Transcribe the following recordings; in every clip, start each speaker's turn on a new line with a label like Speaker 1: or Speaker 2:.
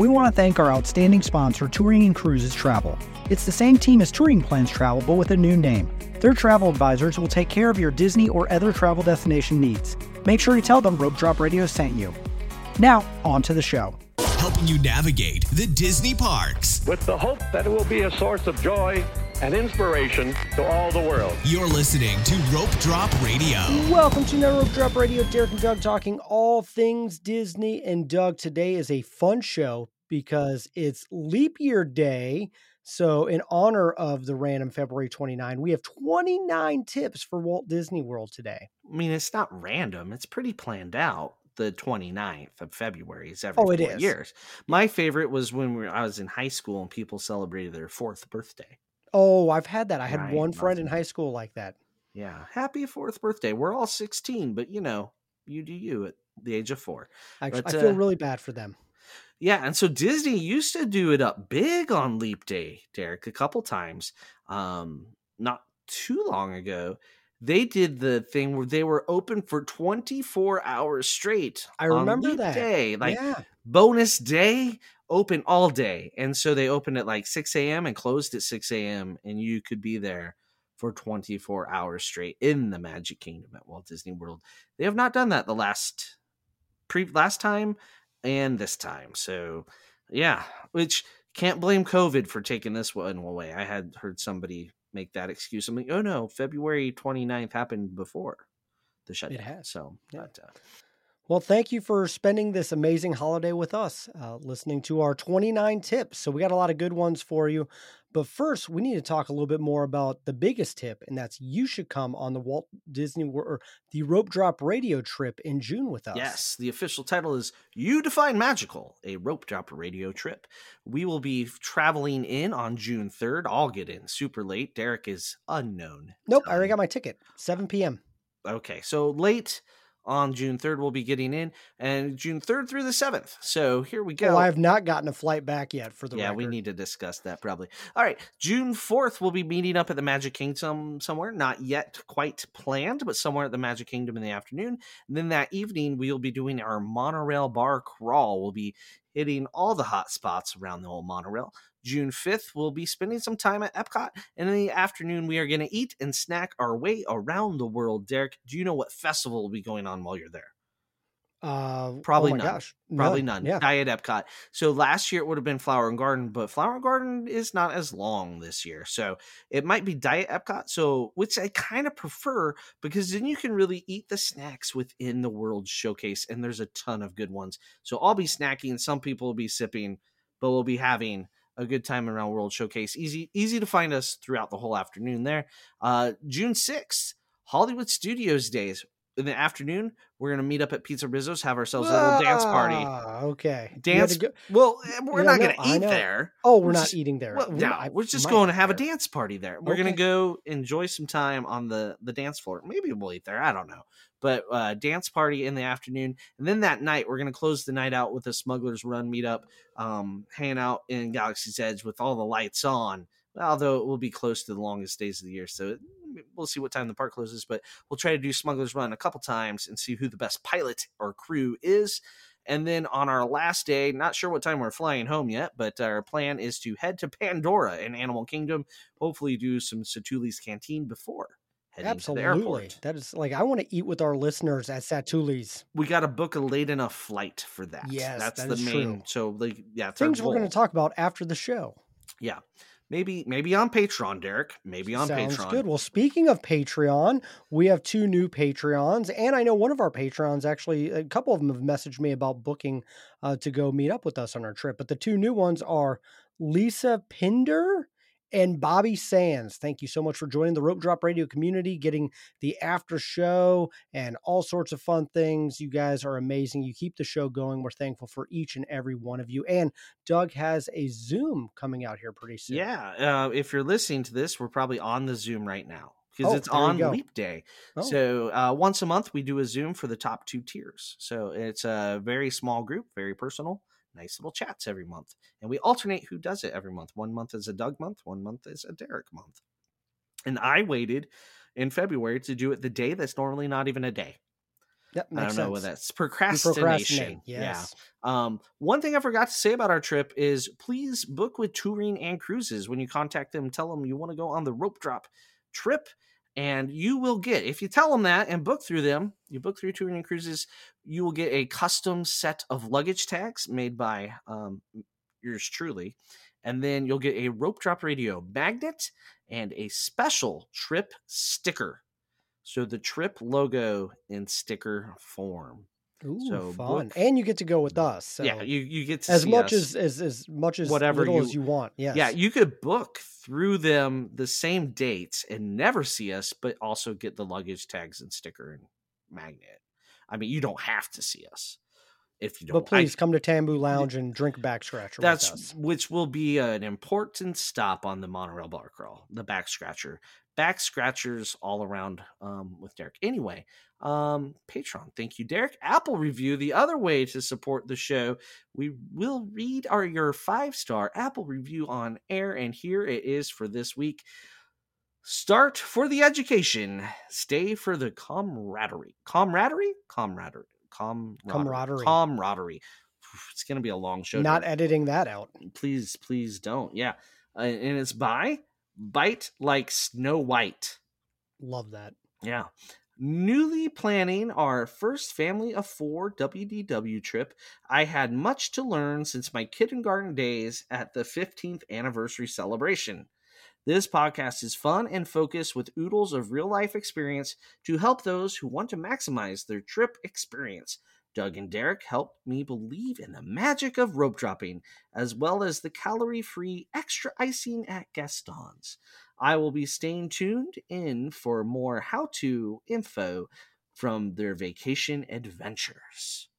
Speaker 1: we want to thank our outstanding sponsor, Touring and Cruises Travel. It's the same team as Touring Plans Travel, but with a new name. Their travel advisors will take care of your Disney or other travel destination needs. Make sure you tell them Rope Drop Radio sent you. Now, on to the show.
Speaker 2: Helping you navigate the Disney parks.
Speaker 3: With the hope that it will be a source of joy and inspiration to all the world.
Speaker 2: You're listening to Rope Drop Radio.
Speaker 1: Welcome to No Rope Drop Radio. Derek and Doug talking all things Disney. And Doug, today is a fun show because it's leap year day. So, in honor of the random February 29, we have 29 tips for Walt Disney World today.
Speaker 4: I mean, it's not random, it's pretty planned out. The 29th of February is every
Speaker 1: Oh, it
Speaker 4: four
Speaker 1: is.
Speaker 4: years. My favorite was when we were, I was in high school and people celebrated their fourth birthday.
Speaker 1: Oh, I've had that. I had
Speaker 4: Right,
Speaker 1: one friend in high school like that.
Speaker 4: Yeah, happy fourth birthday. We're all 16, but you know, you do you at the age of four.
Speaker 1: Actually,
Speaker 4: But,
Speaker 1: I feel
Speaker 4: uh,
Speaker 1: really bad for them.
Speaker 4: Yeah, and so Disney used to do it up big on Leap Day, Derek, a couple times. Um, not too long ago, they did the thing where they were open for 24 hours straight.
Speaker 1: I remember that.
Speaker 4: Day, like
Speaker 1: yeah.
Speaker 4: bonus day, open all day. And so they opened at like 6 a.m. and closed at 6 a.m. and you could be there for 24 hours straight in the Magic Kingdom at Walt Disney World. They have not done that the last pre last time and this time. So yeah, which can't blame COVID for taking this one away. I had heard somebody make that excuse. I'm like, oh no, February 29th happened before the shutdown.
Speaker 1: It has.
Speaker 4: So
Speaker 1: Yeah.
Speaker 4: but, uh,
Speaker 1: Well, thank you for spending this amazing holiday with us, uh, listening to our 29 tips. So, we got a lot of good ones for you. But first, we need to talk a little bit more about the biggest tip, and that's you should come on the Walt Disney World or the Rope Drop Radio trip in June with us.
Speaker 4: Yes, the official title is You Define Magical, a rope drop radio trip. We will be traveling in on June 3rd. I'll get in super late. Derek is unknown.
Speaker 1: Nope, I already got my ticket. 7 p.m.
Speaker 4: Okay, so late on June 3rd, we'll be getting in, and June 3rd through the 7th. So here we oh, go.
Speaker 1: Oh, I have not gotten a flight back yet for the
Speaker 4: yeah, we need to discuss that probably. All right, June 4th, we'll be meeting up at the Magic Kingdom somewhere. Not yet quite planned, but somewhere at the Magic Kingdom in the afternoon. And then that evening, we'll be doing our monorail bar crawl. We'll be hitting all the hot spots around the old monorail. June 5th, we'll be spending some time at Epcot. And in the afternoon, we are going to eat and snack our way around the world. Derek, do you know what festival will be going on while you're there?
Speaker 1: Uh,
Speaker 4: Probably
Speaker 1: oh
Speaker 4: none.
Speaker 1: gosh.
Speaker 4: Probably none.
Speaker 1: Yeah.
Speaker 4: Diet Epcot. So last year it would have been Flower and Garden, but Flower and Garden is not as long this year. So it might be Diet Epcot. So which I kind of prefer because then you can really eat the snacks within the World Showcase, and there's a ton of good ones. So I'll be snacking. Some people will be sipping, but we'll be having a good time around World Showcase. Easy, easy to find us throughout the whole afternoon there. Uh, June sixth, Hollywood Studios Days. In the afternoon, we're gonna meet up at Pizza Rizzo's, have ourselves a little dance party.
Speaker 1: Ah, Okay. You had to
Speaker 4: Dance.
Speaker 1: go-
Speaker 4: Well, we're
Speaker 1: Yeah,
Speaker 4: not
Speaker 1: no,
Speaker 4: going to eat there.
Speaker 1: Oh, we're
Speaker 4: We're
Speaker 1: not
Speaker 4: just-
Speaker 1: eating there.
Speaker 4: Well,
Speaker 1: We
Speaker 4: no,
Speaker 1: might-
Speaker 4: we're just going to have a dance party there. We're gonna go enjoy some time on the the dance floor. Maybe we'll eat there. I don't know. But uh, dance party in the afternoon, and then that night we're going to close the night out with a Smugglers Run meetup, um, hang out in Galaxy's Edge with all the lights on. Although it will be close to the longest days of the year, so we'll see what time the park closes. But we'll try to do Smugglers Run a couple times and see who the best pilot or crew is. And then on our last day, not sure what time we're flying home yet, but our plan is to head to Pandora in Animal Kingdom. Hopefully, do some Satu'li's Canteen before heading to the
Speaker 1: Absolutely.
Speaker 4: airport.
Speaker 1: That is like I want to eat with our listeners at Satu'li's.
Speaker 4: We got to book a late enough flight for that.
Speaker 1: Yes,
Speaker 4: that's
Speaker 1: that
Speaker 4: the main.
Speaker 1: true.
Speaker 4: So, like, yeah,
Speaker 1: Things we're going to talk about after the show.
Speaker 4: Yeah, maybe maybe on Patreon, Derek. Maybe on Patreon.
Speaker 1: Sounds
Speaker 4: Patreon.
Speaker 1: good. Well, speaking of Patreon, we have two new Patreons, and I know one of our Patreons actually, a couple of them have messaged me about booking uh, to go meet up with us on our trip. But the two new ones are Lisa Pinder and Bobby Sands. Thank you so much for joining the Rope Drop Radio community, getting the after show and all sorts of fun things. You guys are amazing. You keep the show going. We're thankful for each and every one of you. And Doug has a Zoom coming out here pretty soon.
Speaker 4: Yeah, uh, if you're listening to this, we're probably on the Zoom right now because
Speaker 1: Oh,
Speaker 4: it's on. Leap Day.
Speaker 1: Oh.
Speaker 4: So uh, once a month, we do a Zoom for the top two tiers. So it's a very small group, very personal, nice little chats every month, and we alternate who does it every month. One month is a Doug month, one month is a Derek month. And I waited in February to do it the day that's normally not even a day.
Speaker 1: Yep,
Speaker 4: I don't
Speaker 1: sense.
Speaker 4: know what that's procrastination.
Speaker 1: procrastinate.
Speaker 4: Yeah. Um, one thing I forgot to say about our trip is please book with Touring and Cruises. When you contact them, tell them you want to go on the rope drop trip, and you will get, if you tell them that and book through them, you book through Touring Cruises, you will get a custom set of luggage tags made by um, yours truly. And then you'll get a rope drop radio magnet and a special trip sticker. So the trip logo in sticker form.
Speaker 1: Ooh,
Speaker 4: So
Speaker 1: fun.
Speaker 4: book-
Speaker 1: And you get to go with us. So
Speaker 4: yeah, you, you get to
Speaker 1: as
Speaker 4: see
Speaker 1: much as, as as much as
Speaker 4: Whatever you-
Speaker 1: as you want. Yes.
Speaker 4: Yeah, you could book through them the same dates and never see us, but also get the luggage tags and sticker and magnet. I mean, you don't have to see us if you don't.
Speaker 1: but please
Speaker 4: I-
Speaker 1: come to Tambu Lounge and drink back scratcher with
Speaker 4: that's which will be an important stop on the monorail bar crawl, the back scratcher. Back scratchers all around um, with Derek. Anyway, um, Patreon. Thank you, Derek. Apple review. The other way to support the show, we will read our your five star Apple review on air, and here it is for this week. Start for the education. Stay for the camaraderie. Camaraderie. Camaraderie. Camaraderie.
Speaker 1: Camaraderie.
Speaker 4: Camaraderie. It's gonna be a long show.
Speaker 1: Not editing that out.
Speaker 4: please please don't yeah uh, and it's by bite like snow white.
Speaker 1: Love that.
Speaker 4: yeah. Newly planning our first family of four wdw trip i had much to learn since my kindergarten days at the 15th anniversary celebration. This podcast is fun and focused with oodles of real life experience to help those who want to maximize their trip experience Doug and Derek helped me believe in the magic of rope dropping, as well as the calorie free extra icing at Gaston's. I will be staying tuned in for more how to info from their vacation adventures.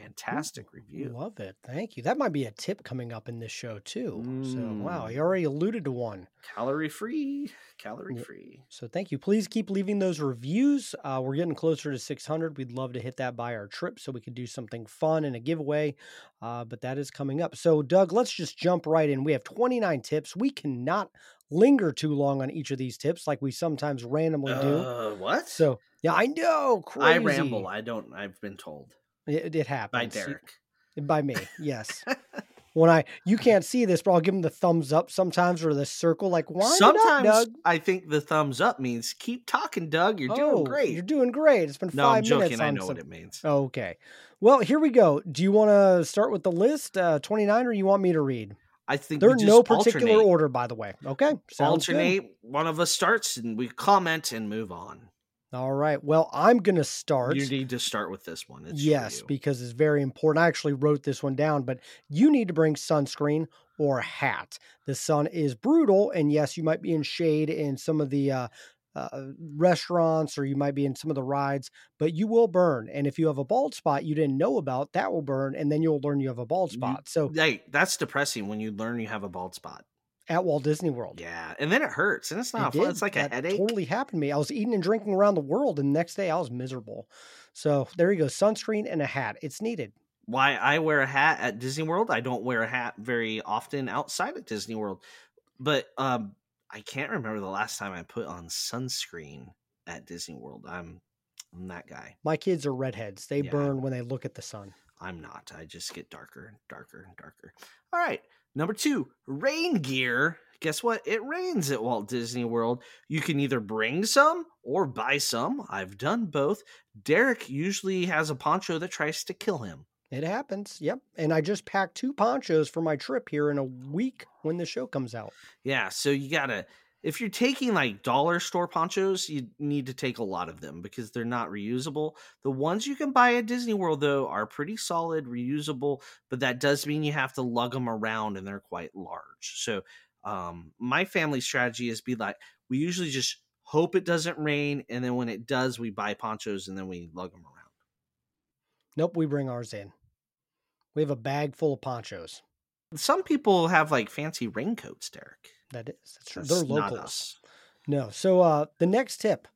Speaker 4: Fantastic review.
Speaker 1: Love it. Thank you. That might be a tip coming up in this show too. So wow,
Speaker 4: Mm.
Speaker 1: you already alluded to one.
Speaker 4: Calorie free. Calorie
Speaker 1: Yeah.
Speaker 4: free.
Speaker 1: So thank you. Please keep leaving those reviews. Uh, we're getting closer to 600. We'd love to hit that by our trip so we could do something fun and a giveaway. Uh, but that is coming up. So Doug, let's just jump right in. We have 29 tips. We cannot linger too long on each of these tips like we sometimes randomly do.
Speaker 4: Uh, what?
Speaker 1: So yeah, I know. Crazy.
Speaker 4: I ramble. I don't. I've been told
Speaker 1: It, it happens.
Speaker 4: by Derek.
Speaker 1: By me, yes. when I you can't see this, but I'll give him the thumbs up sometimes or the circle, like up,
Speaker 4: Sometimes
Speaker 1: Doug.
Speaker 4: I think the thumbs up means keep talking, Doug. You're doing
Speaker 1: Oh,
Speaker 4: great.
Speaker 1: You're doing great. It's been
Speaker 4: no, I'm
Speaker 1: five
Speaker 4: joking.
Speaker 1: minutes.
Speaker 4: I know
Speaker 1: some-
Speaker 4: what it means.
Speaker 1: Okay. Well, here we go. Do you want to start with the list, uh, 29, or you want me to read?
Speaker 4: I think
Speaker 1: They're in no particular
Speaker 4: alternate.
Speaker 1: order, by the way. Okay. Sounds good.
Speaker 4: alternate. One of us starts and we comment and move on.
Speaker 1: All right. Well, I'm going to start.
Speaker 4: You need to start with this one. It's
Speaker 1: yes, because it's very important. I actually wrote this one down, but you need to bring sunscreen or a hat. The sun is brutal, and yes, you might be in shade in some of the uh, uh, restaurants or you might be in some of the rides, but you will burn. And if you have a bald spot you didn't know about, that will burn, and then you'll learn you have a bald spot. So
Speaker 4: Hey, that's depressing when you learn you have a bald spot.
Speaker 1: At Walt Disney World.
Speaker 4: Yeah, and then it hurts, and it's not
Speaker 1: It
Speaker 4: fun.
Speaker 1: did.
Speaker 4: It's like a
Speaker 1: That
Speaker 4: headache.
Speaker 1: Totally happened to me. I was eating and drinking around the world, and the next day I was miserable. So there you go, sunscreen and a hat. It's needed.
Speaker 4: Why I wear a hat at Disney World? I don't wear a hat very often outside of Disney World, but um, I can't remember the last time I put on sunscreen at Disney World. I'm, I'm that guy.
Speaker 1: My kids are redheads. They
Speaker 4: Yeah.
Speaker 1: burn when they look at the sun.
Speaker 4: I'm not. I just get darker and darker and darker. All right. Number two, rain gear. Guess what? It rains at Walt Disney World. You can either bring some or buy some. I've done both. Derek usually has a poncho that tries to kill him.
Speaker 1: It happens. Yep. And I just packed two ponchos for my trip here in a week when the show comes out.
Speaker 4: Yeah, so you gotta if you're taking like dollar store ponchos, you need to take a lot of them because they're not reusable. The ones you can buy at Disney World though are pretty solid, reusable, but that does mean you have to lug them around and they're quite large. So um my family strategy is be like we usually just hope it doesn't rain and then when it does we buy ponchos and then we lug them around.
Speaker 1: Nope, we bring ours in. We have a bag full of ponchos.
Speaker 4: Some people have like fancy raincoats, Derek.
Speaker 1: That is, that's true. They're locals. No. So uh the next tip,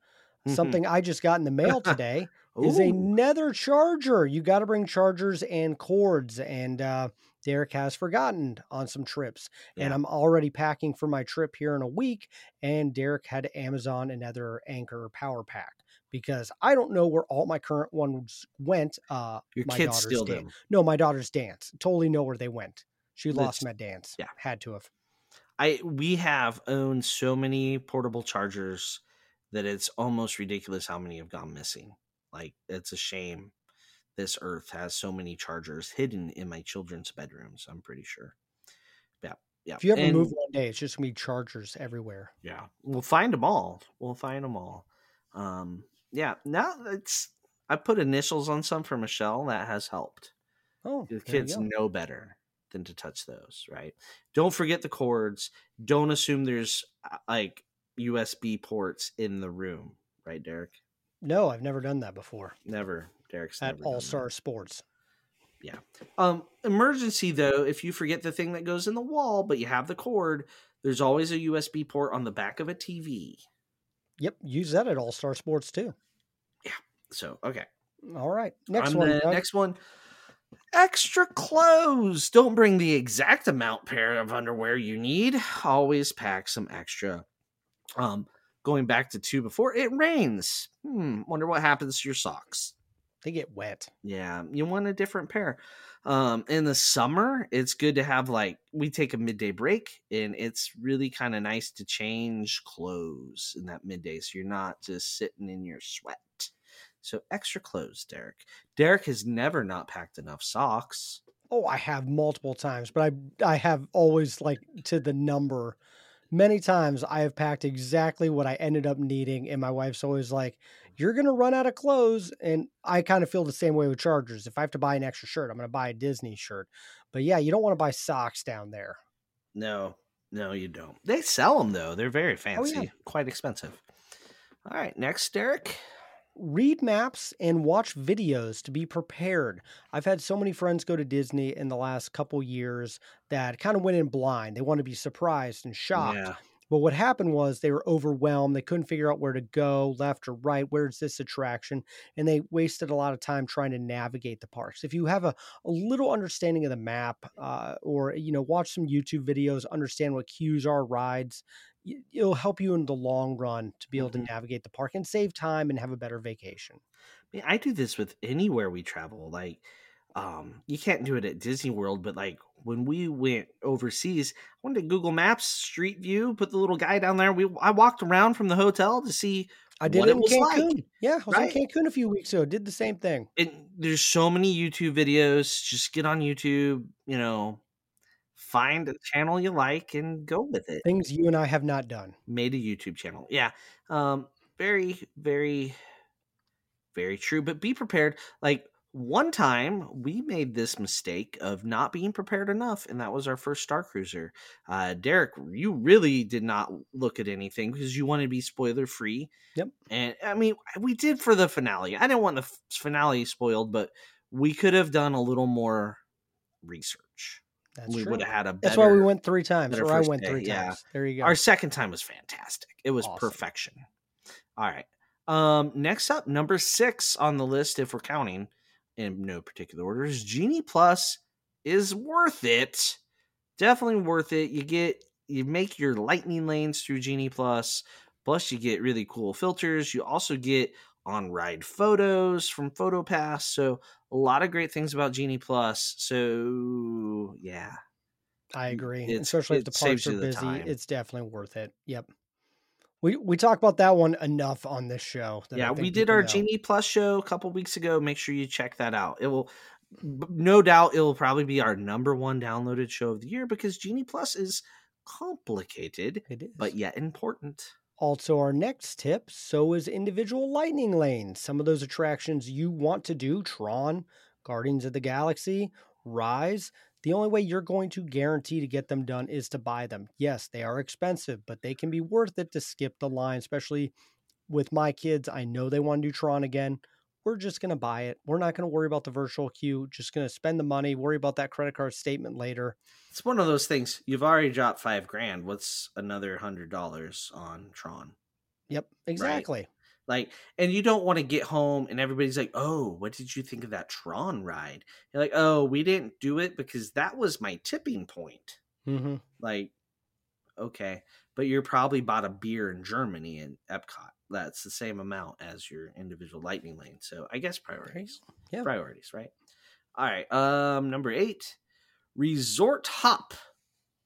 Speaker 4: Mhm.
Speaker 1: something I just got in the mail today, is a
Speaker 4: Ooh.
Speaker 1: nether charger. You got to bring chargers and cords. And uh, Derek has forgotten on some trips. And I'm already packing for my trip here in a week. And Derek had Amazon another Anker power pack because I don't know where all my current ones went. Uh,
Speaker 4: Your
Speaker 1: my
Speaker 4: kids
Speaker 1: daughter's
Speaker 4: steal
Speaker 1: dan-. No, my daughter's dance. Totally know where they went. She lost at dance.
Speaker 4: yeah.
Speaker 1: had to have.
Speaker 4: I we have owned so many portable chargers that it's almost ridiculous how many have gone missing. Like it's a shame. This earth has so many chargers hidden in my children's bedrooms. I'm pretty sure. Yeah, yeah.
Speaker 1: If you ever
Speaker 4: And-
Speaker 1: move one day, it's just gonna be chargers everywhere.
Speaker 4: yeah, we'll find them all. We'll find them all. Um, yeah. Now it's I put initials on some for Michelle. That has helped.
Speaker 1: Oh,
Speaker 4: The kids know better than to touch those, right? Don't forget the cords. Don't assume there's uh, like USB ports in the room, right, Derek?
Speaker 1: No, I've never done that before
Speaker 4: Never. Derek's
Speaker 1: at All. Star Sports. Yeah.
Speaker 4: Um, emergency though, if you forget the thing that goes in the wall, but you have the cord, there's always a USB port on the back of a TV.
Speaker 1: Yep, use that at All Star Sports too. Yeah.
Speaker 4: So okay,
Speaker 1: All right, next
Speaker 4: On
Speaker 1: one. Doug.
Speaker 4: next one. Extra clothes. Don't bring the exact amount pair of underwear you need. Always pack some extra. Um, going back to two before, it rains. Hmm, wonder what happens to your socks.
Speaker 1: They get wet.
Speaker 4: Yeah, you want a different pair. Um, in the summer, it's good to have like we take a midday break, and it's really kind of nice to change clothes in that midday, so you're not just sitting in your sweat. So extra clothes, Derek. Derek has never not packed enough socks.
Speaker 1: Oh, I have multiple times, but I I have always like to the number. Many times I have packed exactly what I ended up needing, and my wife's always like, "You're gonna run out of clothes." And I kind of feel the same way with Chargers. If I have to buy an extra shirt, I'm gonna buy a Disney shirt. But yeah, you don't want to buy socks down there.
Speaker 4: No, no, you don't. They sell them though. They're very
Speaker 1: Oh,
Speaker 4: fancy,
Speaker 1: yeah.
Speaker 4: quite expensive. All right, next, Derek.
Speaker 1: Read maps and watch videos to be prepared. I've had so many friends go to Disney in the last couple years that kind of went in blind. They want to be surprised and shocked.
Speaker 4: Yeah,
Speaker 1: But what happened was they were overwhelmed. They couldn't figure out where to go, left or right. Where's this attraction? And they wasted a lot of time trying to navigate the parks. If you have a, a little understanding of the map, uh, or you know, watch some YouTube videos, understand what queues are, rides, it'll help you in the long run to be able
Speaker 4: Mhm.
Speaker 1: to navigate the park and save time and have a better vacation.
Speaker 4: I, mean, I do this with anywhere we travel. Like, um, you can't do it at Disney World, but like when we went overseas, I went to Google Maps Street View, put the little guy down there. We I walked around from the hotel to see
Speaker 1: I did
Speaker 4: what
Speaker 1: it
Speaker 4: it
Speaker 1: in
Speaker 4: was like,
Speaker 1: Cancun. yeah, I was
Speaker 4: right?
Speaker 1: in Cancun a few weeks ago. Did the same thing.
Speaker 4: and there's so many YouTube videos. Just get on YouTube, you know, find a channel you like and go with it.
Speaker 1: Things you and I have not done.
Speaker 4: Made a YouTube channel. Yeah. Um, very, very, very true. But be prepared. Like one time we made this mistake of not being prepared enough, and that was our first Star Cruiser. Uh, Derek, you really did not look at anything because you wanted to be spoiler free.
Speaker 1: Yep.
Speaker 4: And I mean, we did for the finale. I didn't want the finale spoiled, but we could have done a little more research.
Speaker 1: That's
Speaker 4: we
Speaker 1: true.
Speaker 4: would have had a better.
Speaker 1: That's why we went three times, or I went
Speaker 4: day,
Speaker 1: three
Speaker 4: yeah.
Speaker 1: times. There you go.
Speaker 4: Our second time was fantastic. It was
Speaker 1: Awesome.
Speaker 4: perfection. All right. Um, next up, number six on the list, if we're counting in no particular order, is Genie Plus is worth it. Definitely worth it. You get you make your lightning lanes through Genie Plus. Plus, you get really cool filters. You also get on ride photos from PhotoPass. So a lot of great things about Genie Plus. So yeah,
Speaker 1: I agree.
Speaker 4: it's-
Speaker 1: Especially if the parks are busy, it's definitely worth it. Yep. We we talk about that one enough on this show. that
Speaker 4: yeah we did our
Speaker 1: know.
Speaker 4: genie plus show a couple weeks ago make sure you check that out it will no doubt it will probably be our number one downloaded show of the year because genie plus is complicated
Speaker 1: It is.
Speaker 4: but yet important
Speaker 1: Also, our next tip so is individual lightning lanes. Some of those attractions you want to do Tron, Guardians of the Galaxy, Rise. The only way you're going to guarantee to get them done is to buy them. Yes, they are expensive, but they can be worth it to skip the line, especially with my kids. I know they want to do Tron again. We're just going to buy it. We're not going to worry about the virtual queue. Just going to spend the money, worry about that credit card statement later.
Speaker 4: it's one of those things you've already dropped five grand what's another hundred dollars on tron
Speaker 1: Yep, exactly.
Speaker 4: Like and you don't want to get home and everybody's like oh what did you think of that tron ride you're like oh we didn't do it because that was my tipping point
Speaker 1: hmm
Speaker 4: like okay but you're probably bought a beer in germany in epcot that's the same amount as your individual lightning lane. So I guess priorities.
Speaker 1: Yeah.
Speaker 4: Priorities, right? All right. Um, number eight, resort hop,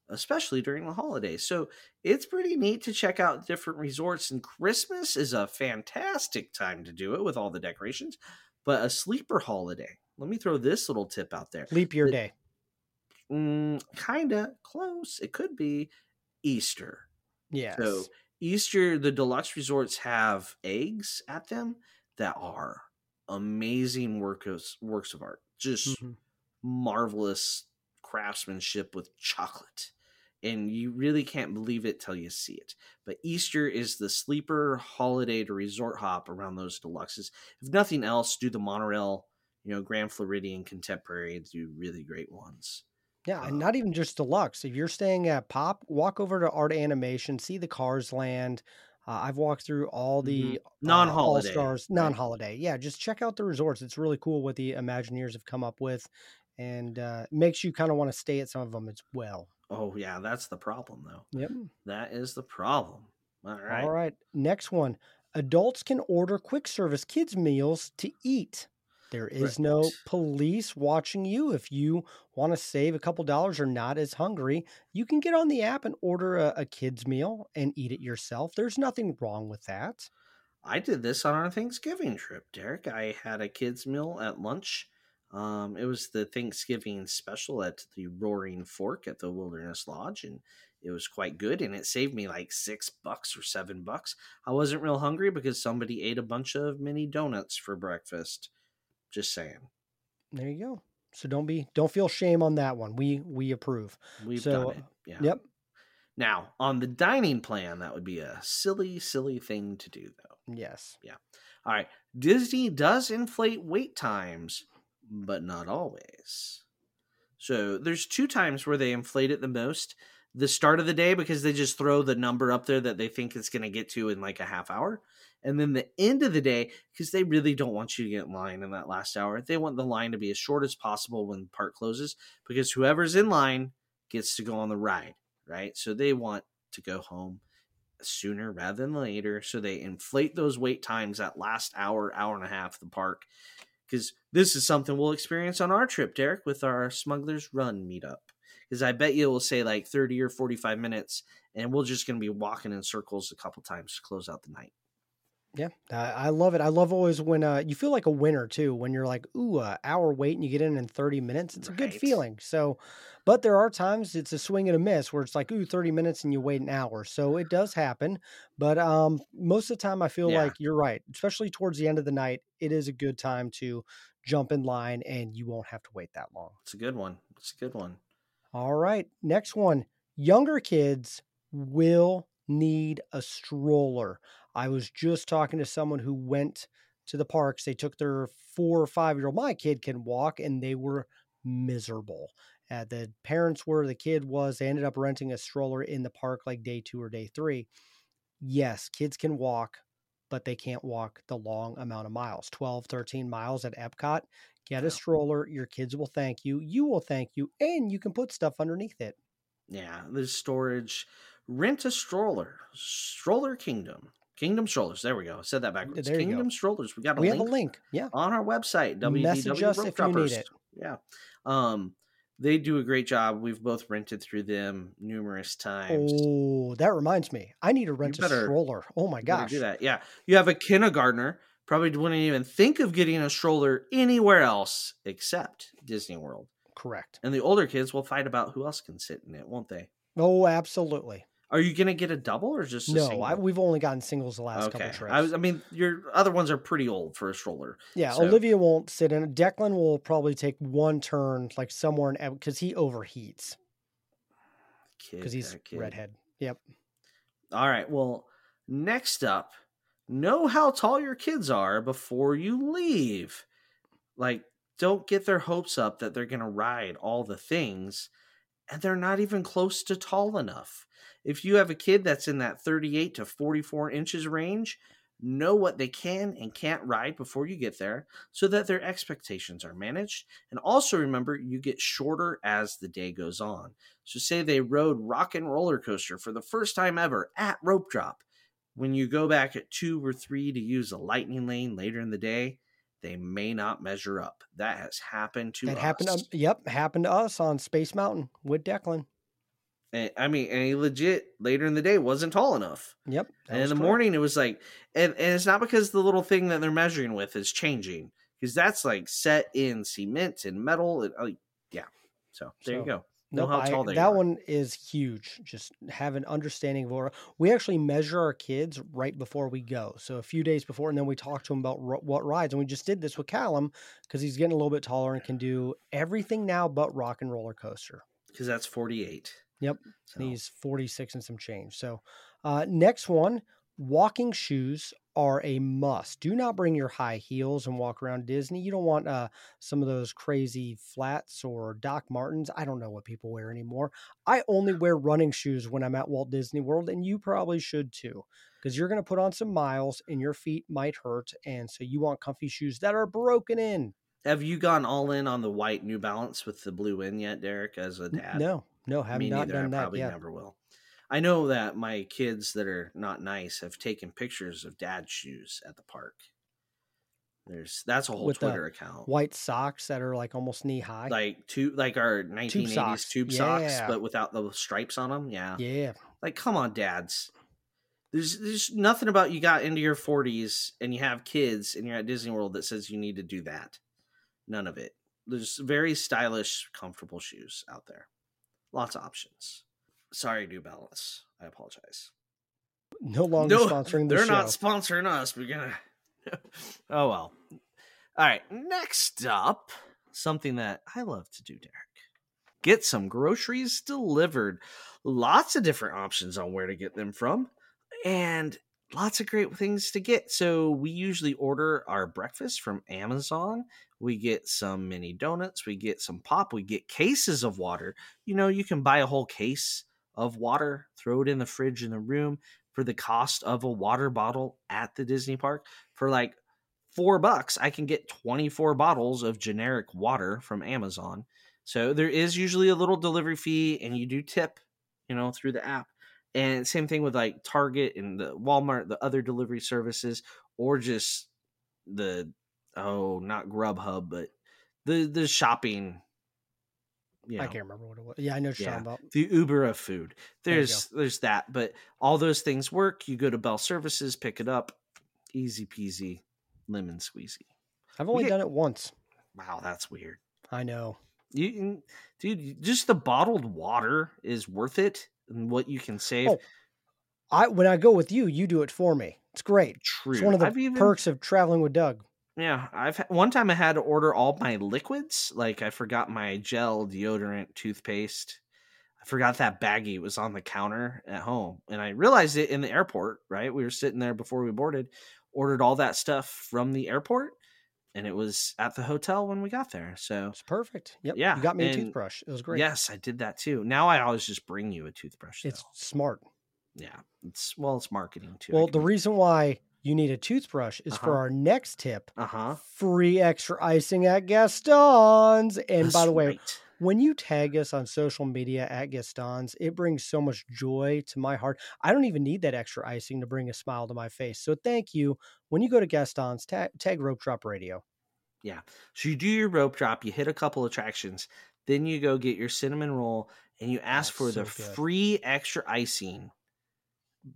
Speaker 4: especially during the holidays. So it's pretty neat to check out different resorts, and Christmas is a fantastic time to do it with all the decorations. But a sleeper holiday. Let me throw this little tip out there.
Speaker 1: Leap year day.
Speaker 4: Mm, kinda close. It could be Easter.
Speaker 1: Yes.
Speaker 4: So Easter, the deluxe resorts have eggs at them that are amazing works works of art. Just
Speaker 1: Mhm.
Speaker 4: marvelous craftsmanship with chocolate. And you really can't believe it till you see it. But Easter is the sleeper holiday to resort hop around those deluxes. If nothing else, do the monorail, you know, Grand Floridian Contemporary do really great ones.
Speaker 1: Yeah, and
Speaker 4: Uh,
Speaker 1: not even just deluxe. If you're staying at Pop, walk over to Art Animation, see the Cars Land. Uh, I've walked through all the uh,
Speaker 4: Non-holiday,
Speaker 1: All Stars, non-holiday. Yeah, just check out the resorts. It's really cool what the Imagineers have come up with, and uh, makes you kind of want to stay at some of them as well.
Speaker 4: Oh yeah, that's the problem though.
Speaker 1: Yep.
Speaker 4: That is the problem. All right.
Speaker 1: All right. Next one. Adults can order quick service kids meals to eat. There is no police watching you. If you want to save a couple dollars or not as hungry, you can get on the app and order a, a kids meal and eat it yourself. There's nothing wrong with that.
Speaker 4: I did this on our Thanksgiving trip, Derek. I had a kids' meal at lunch. Um, it was the Thanksgiving special at the Roaring Fork at the Wilderness Lodge, and it was quite good. And it saved me like six bucks or seven bucks. I wasn't real hungry because somebody ate a bunch of mini donuts for breakfast. Just saying,
Speaker 1: There you go. So don't be don't feel shame on that one. We we approve.
Speaker 4: we've
Speaker 1: So,
Speaker 4: done it. Yeah.
Speaker 1: Yep.
Speaker 4: Now on the dining plan, that would be a silly, silly thing to do, though.
Speaker 1: Yes. Yeah.
Speaker 4: All right. Disney does inflate wait times, but not always. So there's two times where they inflate it the most. The start of the day because they just throw the number up there that they think it's going to get to in like a half hour. And then the end of the day because they really don't want you to get in line in that last hour. They want the line to be as short as possible when the park closes because whoever's in line gets to go on the ride, right? So they want to go home sooner rather than later. So they inflate those wait times that last hour, hour and a half the park. Because this is something we'll experience on our trip, Derek, with our Smugglers Run meetup. Because I bet you it will say like 30 or 45 minutes, and we're just going to be walking in circles a couple times to close out the night.
Speaker 1: Yeah, I, I love it. I love always when uh, you feel like a winner too. When you're like, ooh, a hour wait and you get in in 30 minutes. It's a good feeling. So, but there are times it's a swing and a miss where it's like, ooh, 30 minutes and you wait an hour. So it does happen. But um, most of the time, I feel
Speaker 4: Yeah.
Speaker 1: like you're right. Especially towards the end of the night, it is a good time to jump in line and you won't have to wait that long.
Speaker 4: It's a good one. It's a good one.
Speaker 1: All right. Next one. Younger kids will need a stroller. I was just talking to someone who went to the parks. They took their four or five year old, my kid can walk, and they were miserable. Uh, the parents were, the kid was, they ended up renting a stroller in the park like day two or day three. Yes, kids can walk, but they can't walk the long amount of miles 12, 13 miles at Epcot. Get a stroller. Your kids will thank you. You will thank you. And you can put stuff underneath it.
Speaker 4: Yeah, there's storage. Rent a stroller. Stroller Kingdom. Kingdom Strollers. There we go. I said that backwards.
Speaker 1: there you go.
Speaker 4: Kingdom Strollers. We got a
Speaker 1: we
Speaker 4: link
Speaker 1: have a link. Yeah.
Speaker 4: on our website
Speaker 1: Message us if you need it.
Speaker 4: yeah um they do a great job we've both rented through them numerous times
Speaker 1: Oh, that reminds me. I need to rent a
Speaker 4: better-
Speaker 1: stroller. Oh my
Speaker 4: You
Speaker 1: gosh.
Speaker 4: do that yeah you have a kindergartner probably wouldn't even think of getting a stroller anywhere else except disney world
Speaker 1: Correct.
Speaker 4: and the older kids will fight about who else can sit in it won't they
Speaker 1: Oh, absolutely.
Speaker 4: Are you gonna get a double or just a
Speaker 1: No,
Speaker 4: single?
Speaker 1: I, we've only gotten singles the last
Speaker 4: okay
Speaker 1: couple trips.
Speaker 4: I, was, I mean your other ones are pretty old for a stroller
Speaker 1: yeah,
Speaker 4: so-
Speaker 1: Olivia won't sit in it. Declan will probably take one turn, like somewhere in because he overheats because he's redhead. Yep.
Speaker 4: All right. Well, next up, know how tall your kids are before you leave. Like, don't get their hopes up that they're going to ride all the things and they're not even close to tall enough. If you have a kid that's in that 38 to 44 inches range, know what they can and can't ride before you get there so that their expectations are managed. And also remember, you get shorter as the day goes on. So, say they rode Rock and Roller Coaster for the first time ever at Rope Drop. when you go back at two or three to use a lightning lane later in the day, they may not measure up. That has happened to
Speaker 1: That
Speaker 4: us.
Speaker 1: happened. um, yep, happened to us on Space Mountain with Declan.
Speaker 4: And, I mean, and he legit later in the day wasn't tall enough.
Speaker 1: Yep.
Speaker 4: and in the
Speaker 1: correct.
Speaker 4: morning, it was like, and, and it's not because the little thing that they're measuring with is changing, because that's like set in cement and metal. And, uh, yeah. So there
Speaker 1: So,
Speaker 4: you go. Know
Speaker 1: Nope,
Speaker 4: how
Speaker 1: I-
Speaker 4: tall they are.
Speaker 1: that
Speaker 4: are.
Speaker 1: one is huge. Just have an understanding of aura. we actually measure our kids right before we go. So a few days before, and then we talk to them about ro- what rides. And we just did this with Callum because he's getting a little bit taller and can do everything now but rock and roller coaster.
Speaker 4: Because that's 48.
Speaker 1: Yep.
Speaker 4: So,
Speaker 1: he's 46 and some change. So, uh, next one walking shoes are a must. Do not bring your high heels and walk around Disney. You don't want uh, some of those crazy flats or Doc Martens. I don't know what people wear anymore. I only wear running shoes when I'm at Walt Disney World, and you probably should too, because you're going to put on some miles and your feet might hurt. And so, you want comfy shoes that are broken in.
Speaker 4: have you gone all in on the white New Balance with the blue in yet, Derek, as a dad?
Speaker 1: No, no, have
Speaker 4: Me
Speaker 1: not
Speaker 4: neither.
Speaker 1: done
Speaker 4: I
Speaker 1: that
Speaker 4: probably
Speaker 1: yet.
Speaker 4: never will. I know that my kids that are not nice have taken pictures of dad's shoes at the park. There's that's a whole
Speaker 1: With
Speaker 4: Twitter account.
Speaker 1: White socks that are like almost knee high.
Speaker 4: Like two like our 1980s
Speaker 1: socks.
Speaker 4: tube socks,
Speaker 1: Yeah.
Speaker 4: but without the stripes on them. Yeah.
Speaker 1: yeah.
Speaker 4: Like come on, dads. There's there's nothing about you got into your 40s and you have kids and you're at Disney World that says you need to do that. None of it. There's very stylish, comfortable shoes out there. Lots of options. Sorry, New Balance. I apologize.
Speaker 1: No longer sponsoring the
Speaker 4: they're
Speaker 1: show.
Speaker 4: not sponsoring us. We're gonna. oh well. All right. Next up, something that I love to do, Derek. Get some groceries delivered. Lots of different options on where to get them from, and lots of great things to get. So we usually order our breakfast from Amazon. We get some mini donuts. We get some pop. We get cases of water. You know, you can buy a whole case of water, throw it in the fridge in the room for the cost of a water bottle at the Disney park. For like four bucks, I can get 24 bottles of generic water from Amazon. So there is usually a little delivery fee, and you do tip, you know, through the app. And same thing with like Target and the Walmart, the other delivery services, or just the oh, not Grubhub, but the the shopping. You
Speaker 1: I can't remember what it was. Yeah, I know what
Speaker 4: Yeah.
Speaker 1: about.
Speaker 4: the Uber of food.
Speaker 1: There
Speaker 4: There's there's that, but all those things work. You go to Bell Services, pick it up, easy peasy, lemon squeezy.
Speaker 1: I've only
Speaker 4: get-
Speaker 1: done it once.
Speaker 4: Wow, that's weird.
Speaker 1: I know.
Speaker 4: You- dude, just the bottled water is worth it, and what you can save.
Speaker 1: Oh, I when I go with you, you do it for me. It's great.
Speaker 4: True.
Speaker 1: It's one of the
Speaker 4: I've even,
Speaker 1: perks of traveling with Doug.
Speaker 4: Yeah, I've one time I had to order all my liquids. Like I forgot my gel, deodorant, toothpaste. I forgot that baggie was on the counter at home, and I realized it in the airport. Right, we were sitting there before we boarded, ordered all that stuff from the airport, and it was at the hotel when we got there. So
Speaker 1: It's perfect. Yep.
Speaker 4: Yeah,
Speaker 1: You got me a toothbrush. It was great.
Speaker 4: yes, I did that too. Now I always just bring you a toothbrush.
Speaker 1: It's smart.
Speaker 4: yeah, it's well, it's marketing too.
Speaker 1: Well, the reason why you need a toothbrush is for
Speaker 4: Uh-huh.
Speaker 1: our next tip.
Speaker 4: uh huh.
Speaker 1: Free extra icing at Gaston's. And by the way, when you tag us on social media at Gaston's, it brings so much joy to my heart. I don't even need that extra icing to bring a smile to my face. So thank you. When you go to Gaston's, tag, tag Rope Drop Radio. Yeah.
Speaker 4: So you do your rope drop, you hit a couple attractions, then you go get your cinnamon roll and you ask
Speaker 1: That's
Speaker 4: for
Speaker 1: so
Speaker 4: the
Speaker 1: good.
Speaker 4: free extra icing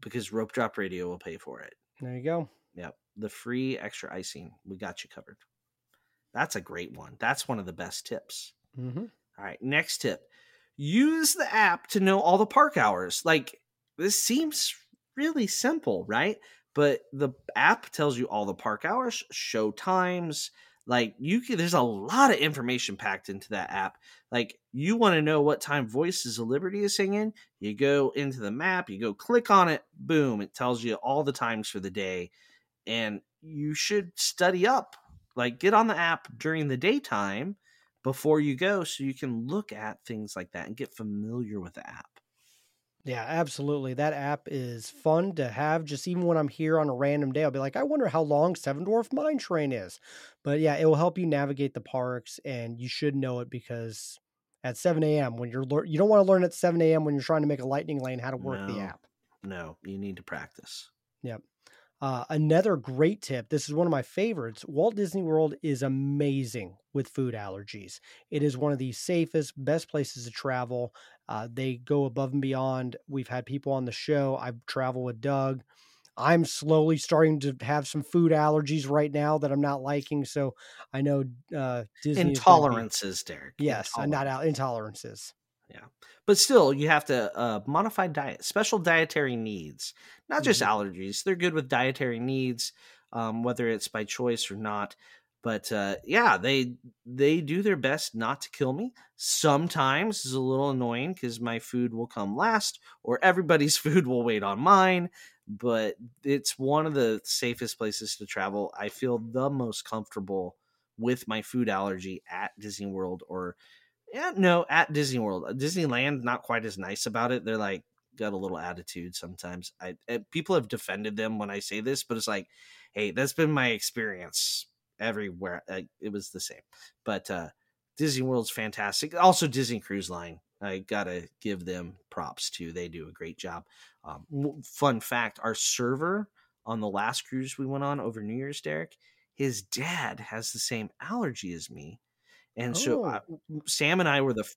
Speaker 4: because rope drop radio will pay for it.
Speaker 1: There you go.
Speaker 4: Yep. The free extra icing. We got you covered. That's a great one. That's one of the best tips.
Speaker 1: hmm
Speaker 4: All right, next tip. Use the app to know all the park hours. Like this seems really simple, right? But the app tells you all the park hours, show times. Like you can there's a lot of information packed into that app. Like you want to know what time Voices of Liberty is singing, you go into the map, you go click on it, boom, it tells you all the times for the day. And you should study up. Like get on the app during the daytime before you go so you can look at things like that and get familiar with the app.
Speaker 1: Yeah, absolutely. That app is fun to have. Just even when I'm here on a random day, I'll be like, I wonder how long Seven Dwarf Mine Train is. But yeah, it will help you navigate the parks, and you should know it because at 7 a.m. when you're lear- you don't want to learn at 7 a.m. when you're trying to make a lightning lane how to work the app.
Speaker 4: No, you need to practice.
Speaker 1: Yep. Uh, another great tip. This is one of my favorites. Walt Disney World is amazing with food allergies. It is one of the safest, best places to travel. Uh, they go above and beyond. We've had people on the show. I've traveled with Doug. I'm slowly starting to have some food allergies right now that I'm not liking. So I know uh, Disney is gonna be-
Speaker 4: Intolerances, Derek.
Speaker 1: Yes, I'm not out intolerances.
Speaker 4: Yeah. But still, you have to uh, modify diet, special dietary needs, not just
Speaker 1: Mhm.
Speaker 4: allergies. They're good with dietary needs, um, whether it's by choice or not. But uh, yeah, they they do their best not to kill me. Sometimes it's a little annoying because my food will come last, or everybody's food will wait on mine. But it's one of the safest places to travel. I feel the most comfortable with my food allergy at Disney World or yeah, no, at Disney World, Uh, Disneyland, not quite as nice about it. They're like got a little attitude sometimes. I uh, people have defended them when I say this, but it's like, hey, that's been my experience everywhere. Uh, it was the same, but uh, Disney World's fantastic. Also, Disney Cruise Line, I gotta give them props too. They do a great job. Um, fun fact: our server on the last cruise we went on over New Year's, Derek, his dad has the same allergy as me. And so uh, Sam and I were the f-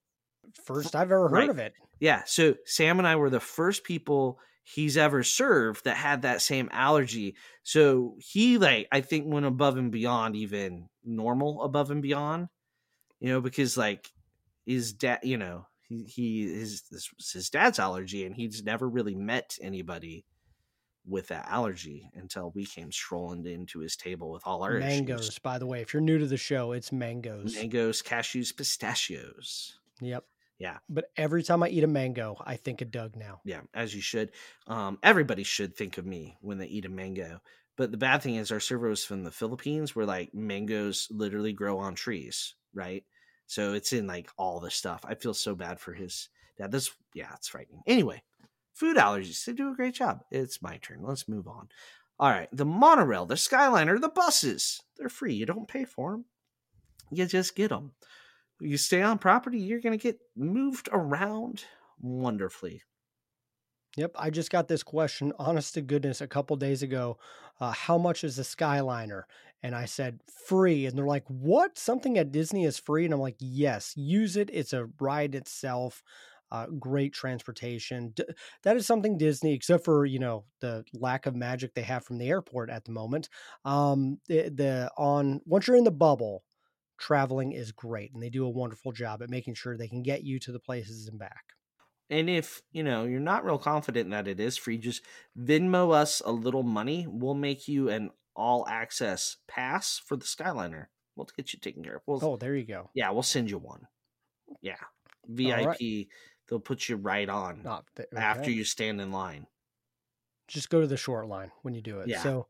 Speaker 1: First I've ever heard
Speaker 4: Right.
Speaker 1: of it.
Speaker 4: yeah, so Sam and I were the first people he's ever served that had that same allergy. So he like I think went above and beyond even normal above and beyond. You know, because like his dad, you know, he, he his this his dad's allergy and he's never really met anybody with that allergy until we came strolling into his table with all our
Speaker 1: mangoes,
Speaker 4: issues.
Speaker 1: by the way. If you're new to the show, it's mangoes.
Speaker 4: Mangoes, cashews, pistachios.
Speaker 1: Yep.
Speaker 4: Yeah.
Speaker 1: But every time I eat a mango, I think of Doug now.
Speaker 4: Yeah, as you should. Um, everybody should think of me when they eat a mango. But the bad thing is, our server was from the Philippines, where like mangoes literally grow on trees, right? So it's in like all the stuff. I feel so bad for his dad. This, yeah, it's frightening. Anyway, food allergies. They do a great job. It's my turn. Let's move on. All right, the monorail, the Skyliner, the buses. They're free. You don't pay for them. You just get them. You stay on property, you're going to get moved around wonderfully.
Speaker 1: Yep. I just got this question, honest to goodness, a couple days ago. Uh, how much is the Skyliner? And I said free. And they're like, what? Something at Disney is free? And I'm like, yes, use it. It's a ride itself. Uh, great transportation. D- that is something Disney, except for you know the lack of magic they have from the airport at the moment. Um, the, the on once you're in the bubble, traveling is great, and they do a wonderful job at making sure they can get you to the places and back.
Speaker 4: And if you know you're not real confident that it is free, just Venmo us a little money. We'll make you an all access pass for the Skyliner. We'll get you taken care of. We'll,
Speaker 1: Oh, there you go.
Speaker 4: yeah, we'll send you one. Yeah, VIP. They'll put you right on
Speaker 1: th-
Speaker 4: after you stand in line.
Speaker 1: just go to the short line when you do it.
Speaker 4: Yeah.
Speaker 1: So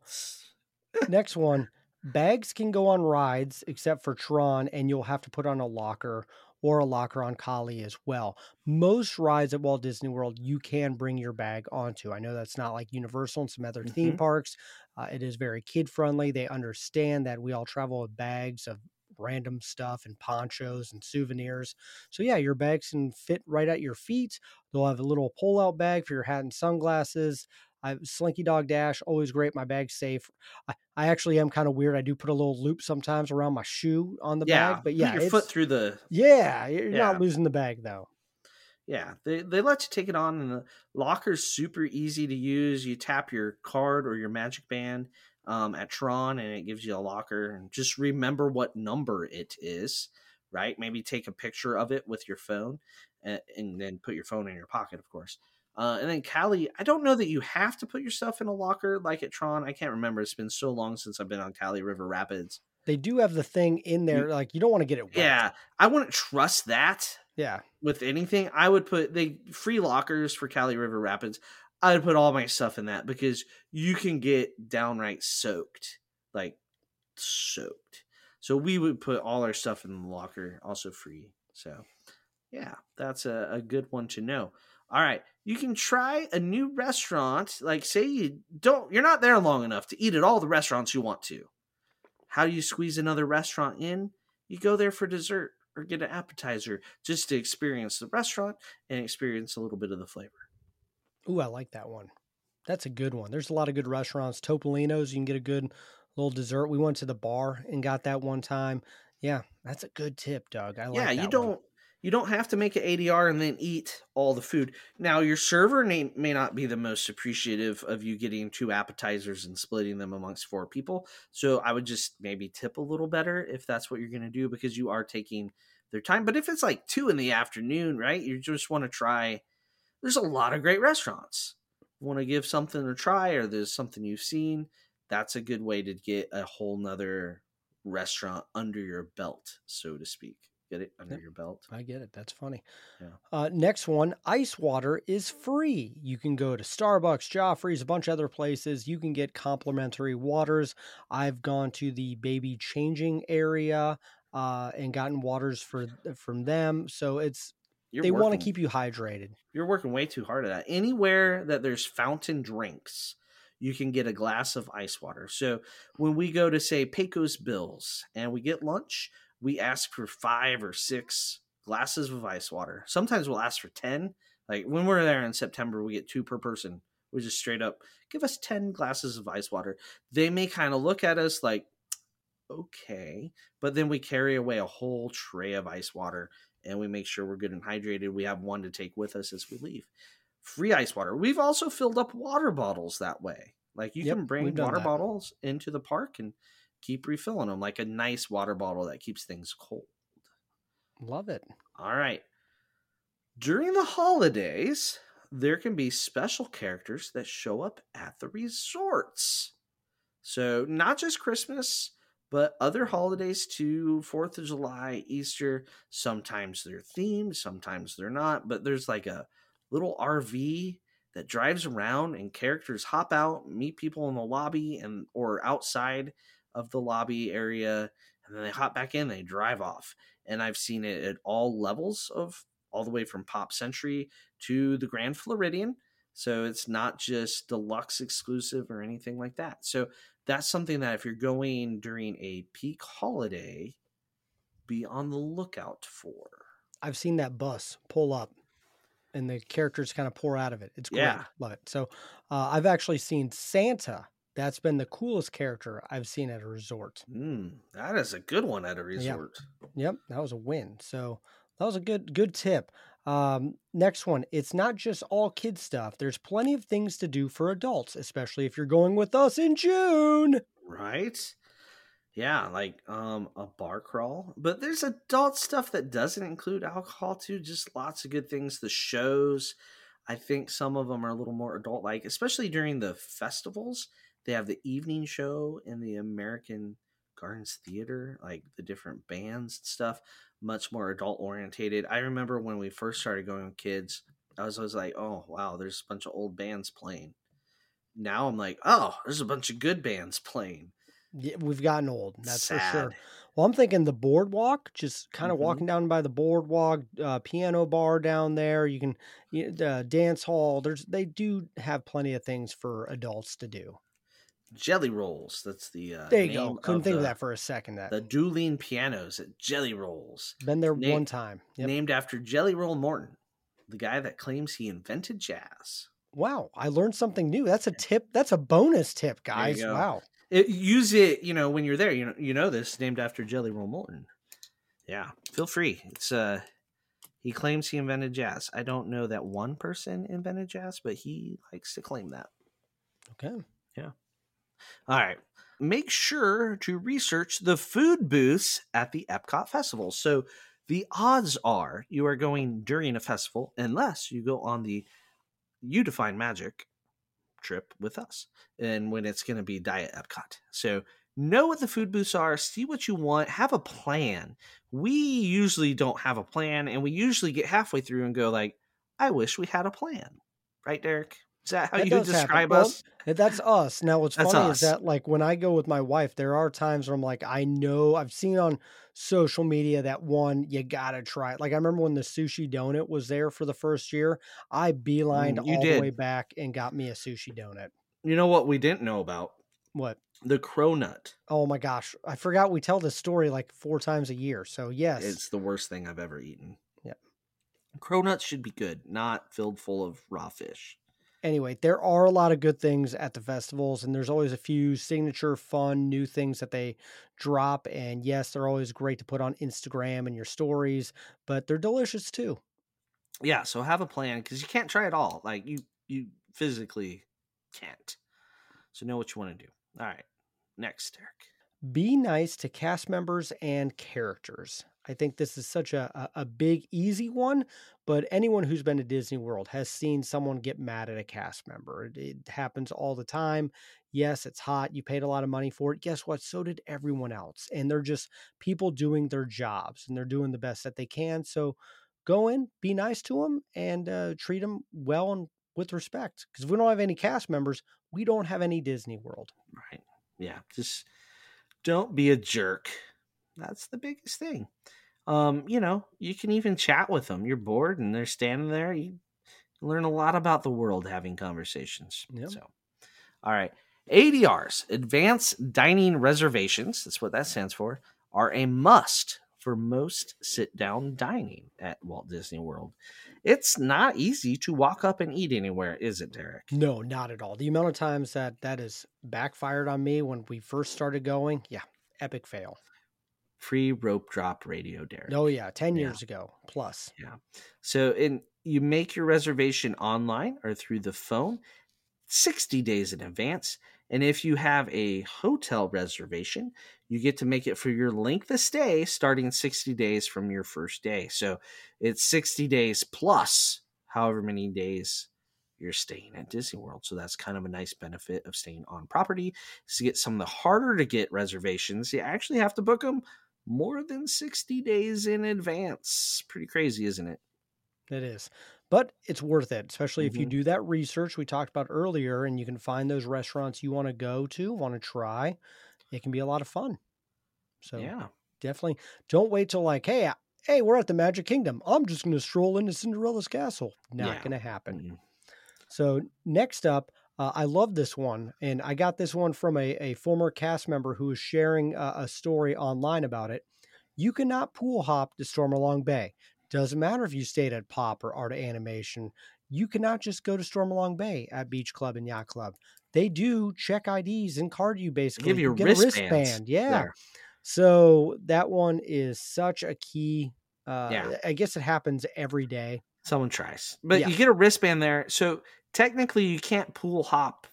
Speaker 1: next one, bags can go on rides except for Tron, and you'll have to put on a locker or a locker on Kali as well. Most rides at Walt Disney World, you can bring your bag onto. I know that's not like Universal and some other theme
Speaker 4: Mhm.
Speaker 1: parks. Uh, it is very kid friendly. They understand that we all travel with bags of random stuff and ponchos and souvenirs. So yeah, your bags can fit right at your feet. They'll have a little pull-out bag for your hat and sunglasses. I Slinky Dog Dash, always great. My bag's safe. I, I actually am kind of weird. I do put a little loop sometimes around my shoe on the
Speaker 4: yeah,
Speaker 1: bag, but
Speaker 4: put
Speaker 1: yeah,
Speaker 4: your foot through the
Speaker 1: yeah, you're
Speaker 4: Yeah.
Speaker 1: not losing the bag though.
Speaker 4: Yeah, they they let you take it on, and the locker's super easy to use. You tap your card or your Magic Band um, at Tron, and it gives you a locker. And just remember what number it is, right? Maybe take a picture of it with your phone, and, and then put your phone in your pocket, of course. Uh, and then Kali, I don't know that you have to put yourself in a locker like at Tron. I can't remember. It's been so long since I've been on Kali River Rapids.
Speaker 1: They do have the thing in there, like you don't want to get it wet.
Speaker 4: Yeah, I wouldn't trust that
Speaker 1: yeah.
Speaker 4: with anything, I would put they free lockers for Kali River Rapids. I would put all my stuff in that because you can get downright soaked, like soaked. So we would put all our stuff in the locker, also free. So yeah, that's a, a good one to know. All right, you can try a new restaurant. Like, say you don't, you're not there long enough to eat at all the restaurants you want to. How do you squeeze another restaurant in? You go there for dessert or get an appetizer just to experience the restaurant and experience a little bit of the flavor.
Speaker 1: Ooh, I like that one. That's a good one. There's a lot of good restaurants. Topolino's, you can get a good little dessert. We went to the bar and got that one time. Yeah, that's a good tip, Doug. I like
Speaker 4: yeah,
Speaker 1: that
Speaker 4: you don't you don't have to make an ADR and then eat all the food. Now your server may, may not be the most appreciative of you getting two appetizers and splitting them amongst four people. So I would just maybe tip a little better if that's what you're going to do because you are taking their time. But if it's like two in the afternoon, right? You just want to try. There's a lot of great restaurants. Want to give something a try, or there's something you've seen. That's a good way to get a whole nother restaurant under your belt, so to speak. Get it under your belt.
Speaker 1: I get it. That's funny.
Speaker 4: Yeah.
Speaker 1: Uh, next one, ice water is free. You can go to Starbucks, Joffrey's, a bunch of other places. You can get complimentary waters. I've gone to the baby changing area uh, and gotten waters for from them. So it's
Speaker 4: You're
Speaker 1: they want to keep you hydrated.
Speaker 4: You're working way too hard at that. Anywhere that there's fountain drinks, you can get a glass of ice water. So when we go to say Pecos Bills and we get lunch, we ask for five or six glasses of ice water. Sometimes we'll ask for 10. Like when we're there in September, we get two per person. We just straight up give us 10 glasses of ice water. They may kind of look at us like, okay, but then we carry away a whole tray of ice water and we make sure we're good and hydrated. We have one to take with us as we leave. Free ice water. We've also filled up water bottles that way. Like you
Speaker 1: Yep,
Speaker 4: can bring water
Speaker 1: that.
Speaker 4: bottles into the park and keep refilling them, like a nice water bottle that keeps things cold.
Speaker 1: Love it.
Speaker 4: All right. During the holidays, there can be special characters that show up at the resorts. So, not just Christmas, but other holidays too 4th of July, Easter. Sometimes they're themed, sometimes they're not. But there's like a little RV that drives around and characters hop out, meet people in the lobby and or outside of the lobby area, and then they hop back in, they drive off and I've seen it at all levels of all the way from Pop Century to the Grand Floridian. So it's not just deluxe exclusive or anything like that. So that's something that if you're going during a peak holiday, be on the lookout for.
Speaker 1: I've seen that bus pull up and the characters kind of pour out of it. It's great.
Speaker 4: Yeah.
Speaker 1: Love it. So uh, I've actually seen Santa. That's been the coolest character I've seen at a resort.
Speaker 4: Mm, that is a good one at a resort.
Speaker 1: Yep, that was a win. So that was a good good tip. Um, next one, it's not just all kid stuff. There's plenty of things to do for adults, especially if you're going with us in June.
Speaker 4: Right? Yeah, like um a bar crawl. But there's adult stuff that doesn't include alcohol too, just lots of good things. The shows, I think some of them are a little more adult like, especially during the festivals. They have the evening show in the American Gardens Theater, like the different bands and stuff, much more adult orientated. I remember when we first started going with kids, I was always like, oh wow, there's a bunch of old bands playing. Now I'm like, oh, there's a bunch of good bands playing.
Speaker 1: Yeah, we've gotten old. That's for sure. Well, I'm thinking the boardwalk, just kind of
Speaker 4: Mhm.
Speaker 1: walking down by the boardwalk, uh, piano bar down there. You can, the dance hall. There's they do have plenty of things for adults to do.
Speaker 4: Jelly Rolls. That's the uh,
Speaker 1: There you go. Couldn't think
Speaker 4: the,
Speaker 1: of that for a second. That
Speaker 4: the dueling pianos at Jelly Rolls,
Speaker 1: been there one time. Yep.
Speaker 4: named after Jelly Roll Morton, the guy that claims he invented jazz.
Speaker 1: Wow, I learned something new. That's a tip. That's a bonus tip, guys. Wow.
Speaker 4: It, use it, you know, when you're there. You know, you know this named after Jelly Roll Morton. Yeah, feel free. It's uh, he claims he invented jazz. I don't know that one person invented jazz, but he likes to claim that.
Speaker 1: Okay.
Speaker 4: All right. Make sure to research the food booths at the Epcot Festival. So the odds are you are going during a festival unless you go on the You Define Magic trip with us and when it's going to be Diet Epcot. So know what the food booths are, see what you want, have a plan. We usually don't have a plan and we usually get halfway through and go like, I wish we had a plan. Right, Derek? Is that how
Speaker 1: That
Speaker 4: you
Speaker 1: does happen.
Speaker 4: describe
Speaker 1: Well,
Speaker 4: us?
Speaker 1: Uh, That's us. Now, what's
Speaker 4: That's
Speaker 1: funny
Speaker 4: us.
Speaker 1: is that, like, when I go with my wife, there are times where I'm like, I know I've seen on social media that one, you gotta try it. Like, I remember when the sushi donut was there for the first year, I beelined
Speaker 4: Mm,
Speaker 1: all
Speaker 4: did.
Speaker 1: the way back and got me a sushi donut.
Speaker 4: You know what we didn't know about?
Speaker 1: What?
Speaker 4: The cronut.
Speaker 1: Oh my gosh. I forgot we tell this story like four times a year. So, yes.
Speaker 4: It's the worst thing I've ever eaten.
Speaker 1: Yep.
Speaker 4: Cronuts should be good, not filled full of raw fish.
Speaker 1: Anyway, there are a lot of good things at the festivals, and there's always a few signature, fun, new things that they drop. And yes, they're always great to put on Instagram and your stories, but they're delicious too.
Speaker 4: Yeah, so have a plan because you can't try it all. Like you, you physically can't. So know what you want to do. All right, next, Derek.
Speaker 1: Be nice to cast members and characters. I think this is such a, a, big, easy one, but anyone who's been to Disney World has seen someone get mad at a cast member. It, it happens all the time. Yes, it's hot. You paid a lot of money for it. Guess what? So did everyone else. And they're just people doing their jobs and they're doing the best that they can. So go in, be nice to them, and uh, treat them well and with respect. Because if we don't have any cast members, we don't have any Disney World.
Speaker 4: Right. Yeah. Just don't be a jerk. That's the biggest thing. Um, you know, you can even chat with them. You're bored and they're standing there. You learn a lot about the world having conversations.
Speaker 1: Yep.
Speaker 4: So, all right. ADRs, advanced dining reservations, that's what that stands for, are a must for most sit down dining at Walt Disney World. It's not easy to walk up and eat anywhere, is it, Derek?
Speaker 1: No, not at all. The amount of times that that has backfired on me when we first started going, yeah, epic fail.
Speaker 4: Free rope drop radio, Derek.
Speaker 1: Oh yeah, ten
Speaker 4: Yeah.
Speaker 1: years ago plus.
Speaker 4: Yeah. So in you make your reservation online or through the phone 60 days in advance. And if you have a hotel reservation, you get to make it for your length of stay starting 60 days from your first day. So it's 60 days plus however many days you're staying at Disney World. So that's kind of a nice benefit of staying on property. Is to get some of the harder to get reservations, you actually have to book them more than 60 days in advance. Pretty crazy, isn't it?
Speaker 1: It is. But it's worth it, especially if you
Speaker 4: Mhm.
Speaker 1: do that research we talked about earlier and you can find those restaurants you want to go to, want to try. It can be a lot of fun. So
Speaker 4: yeah.
Speaker 1: definitely don't wait till like, hey, I- hey, we're at the Magic Kingdom. I'm just going to stroll into Cinderella's castle. Not
Speaker 4: Yeah.
Speaker 1: going to happen.
Speaker 4: Mm.
Speaker 1: So next up, uh, I love this one, and I got this one from a, a former cast member who was sharing a, a story online about it. You cannot pool hop to Stormalong Bay. Doesn't matter if you stayed at Pop or Art of Animation. You cannot just go to Stormalong Bay at Beach Club and Yacht Club. They do check IDs and card you basically.
Speaker 4: Give you
Speaker 1: a wristband. Yeah.
Speaker 4: there.
Speaker 1: So that one is such a key. Uh,
Speaker 4: Yeah.
Speaker 1: I guess it happens every day.
Speaker 4: Someone tries. But
Speaker 1: Yeah.
Speaker 4: you get a wristband there. So technically, you can't pool hop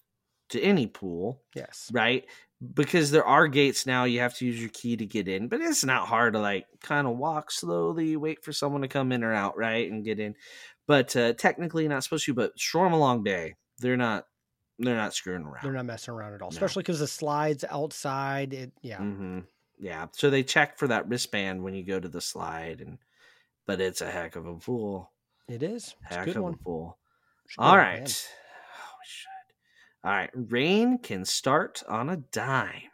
Speaker 4: to any pool,
Speaker 1: Yes.
Speaker 4: right? Because there are gates now. You have to use your key to get in. But it's not hard to like kind of walk slowly, wait for someone to come in or out, right? And get in. But uh, technically, not supposed to. But storm Stormalong Bay, they're not. They're not screwing around.
Speaker 1: They're not messing around at all,
Speaker 4: No.
Speaker 1: especially because the slides outside. It yeah,
Speaker 4: hmm Yeah. So they check for that wristband when you go to the slide, and but it's a heck of a pool.
Speaker 1: It is. It's a good one.
Speaker 4: a pool.
Speaker 1: Should go
Speaker 4: All right. Oh, we should. All right. Rain can start on a dime.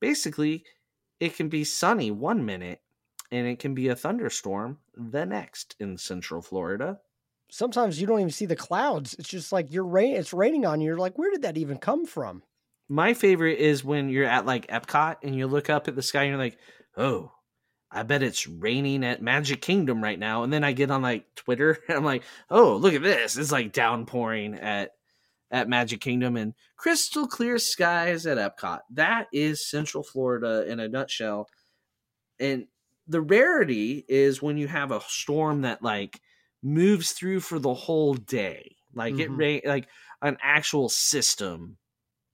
Speaker 4: Basically, it can be sunny one minute and it can be a thunderstorm the next in Central Florida.
Speaker 1: Sometimes you don't even see the clouds. It's just like you're rain. It's raining on you. You're like, where did that even come from?
Speaker 4: My favorite is when you're at like Epcot and you look up at the sky and you're like, oh, I bet it's raining at Magic Kingdom right now. And then I get on like Twitter and I'm like, oh, look at this. It's like downpouring at at Magic Kingdom and crystal clear skies at Epcot. That is Central Florida in a nutshell. And the rarity is when you have a storm that like moves through for the whole day. Like it
Speaker 1: Mhm.
Speaker 4: rain like an actual system